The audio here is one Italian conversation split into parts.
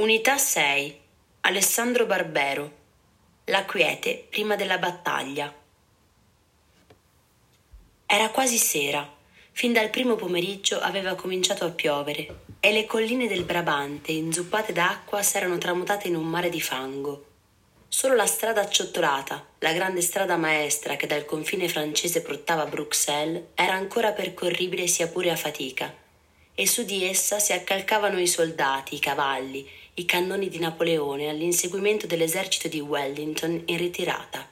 Unità 6. Alessandro Barbero. La quiete prima della battaglia. Era quasi sera. Fin dal primo pomeriggio aveva cominciato a piovere e le colline del Brabante, inzuppate d'acqua, s'erano tramutate in un mare di fango. Solo la strada acciottolata, la grande strada maestra che dal confine francese portava a Bruxelles, era ancora percorribile sia pure a fatica, e su di essa si accalcavano i soldati, i cavalli, i cannoni di Napoleone all'inseguimento dell'esercito di Wellington in ritirata.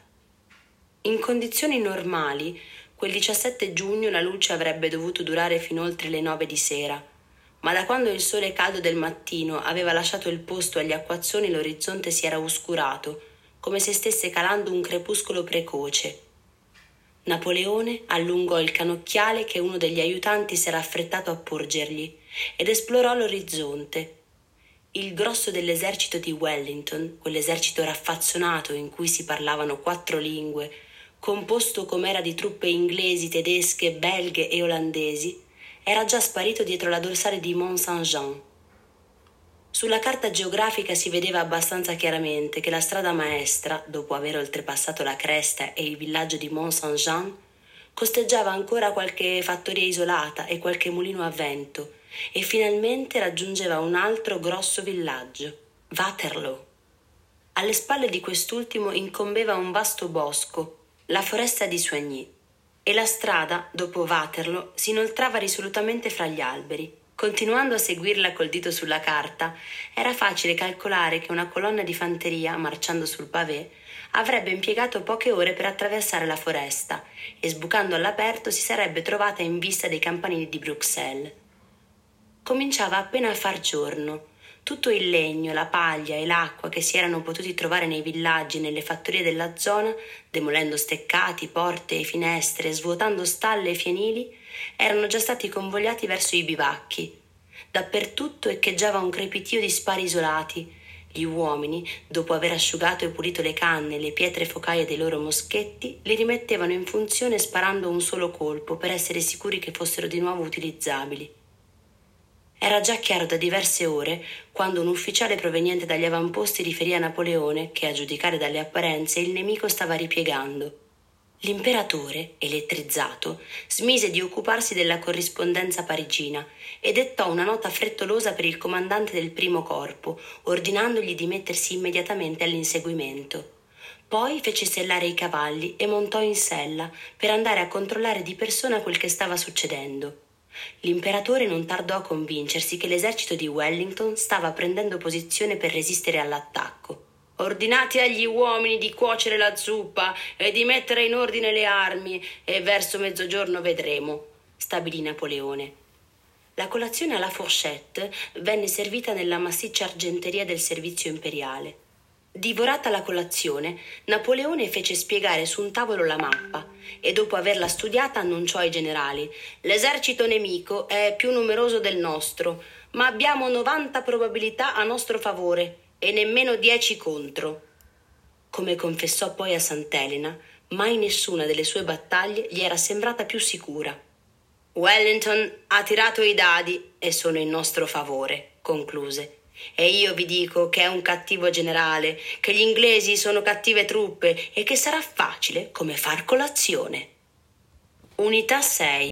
In condizioni normali, quel 17 giugno la luce avrebbe dovuto durare fin oltre le nove di sera, ma da quando il sole caldo del mattino aveva lasciato il posto agli acquazzoni l'orizzonte si era oscurato, come se stesse calando un crepuscolo precoce. Napoleone allungò il canocchiale che uno degli aiutanti s'era affrettato a porgergli ed esplorò l'orizzonte il grosso dell'esercito di Wellington, quell'esercito raffazzonato in cui si parlavano quattro lingue, composto com'era di truppe inglesi, tedesche, belghe e olandesi, era già sparito dietro la dorsale di Mont Saint-Jean. Sulla carta geografica si vedeva abbastanza chiaramente che la strada maestra, dopo aver oltrepassato la cresta e il villaggio di Mont Saint-Jean, costeggiava ancora qualche fattoria isolata e qualche mulino a vento, e finalmente raggiungeva un altro grosso villaggio, Waterloo. Alle spalle di quest'ultimo incombeva un vasto bosco, la foresta di Soigny, e la strada, dopo Waterloo, si inoltrava risolutamente fra gli alberi. Continuando a seguirla col dito sulla carta, era facile calcolare che una colonna di fanteria, marciando sul pavé, avrebbe impiegato poche ore per attraversare la foresta e sbucando all'aperto si sarebbe trovata in vista dei campanili di Bruxelles. Cominciava appena a far giorno. Tutto il legno, la paglia e l'acqua che si erano potuti trovare nei villaggi e nelle fattorie della zona, demolendo steccati, porte e finestre, svuotando stalle e fienili, erano già stati convogliati verso i bivacchi. Dappertutto echeggiava un crepitio di spari isolati. Gli uomini, dopo aver asciugato e pulito le canne e le pietre focaie dei loro moschetti, li rimettevano in funzione sparando un solo colpo per essere sicuri che fossero di nuovo utilizzabili. Era già chiaro da diverse ore quando un ufficiale proveniente dagli avamposti riferì a Napoleone che, a giudicare dalle apparenze, il nemico stava ripiegando. L'imperatore, elettrizzato, smise di occuparsi della corrispondenza parigina e dettò una nota frettolosa per il comandante del primo corpo, ordinandogli di mettersi immediatamente all'inseguimento. Poi fece sellare i cavalli e montò in sella per andare a controllare di persona quel che stava succedendo. L'imperatore non tardò a convincersi che l'esercito di Wellington stava prendendo posizione per resistere all'attacco. Ordinate agli uomini di cuocere la zuppa e di mettere in ordine le armi e verso mezzogiorno vedremo, stabilì Napoleone. La colazione alla fourchette venne servita nella massiccia argenteria del servizio imperiale. Divorata la colazione, Napoleone fece spiegare su un tavolo la mappa e dopo averla studiata annunciò ai generali L'esercito nemico è più numeroso del nostro, ma abbiamo 90 probabilità a nostro favore e nemmeno 10 contro. Come confessò poi a Sant'Elena, mai nessuna delle sue battaglie gli era sembrata più sicura. Wellington ha tirato i dadi e sono in nostro favore, concluse. E io vi dico che è un cattivo generale, che gli inglesi sono cattive truppe e che sarà facile come far colazione. Unità 6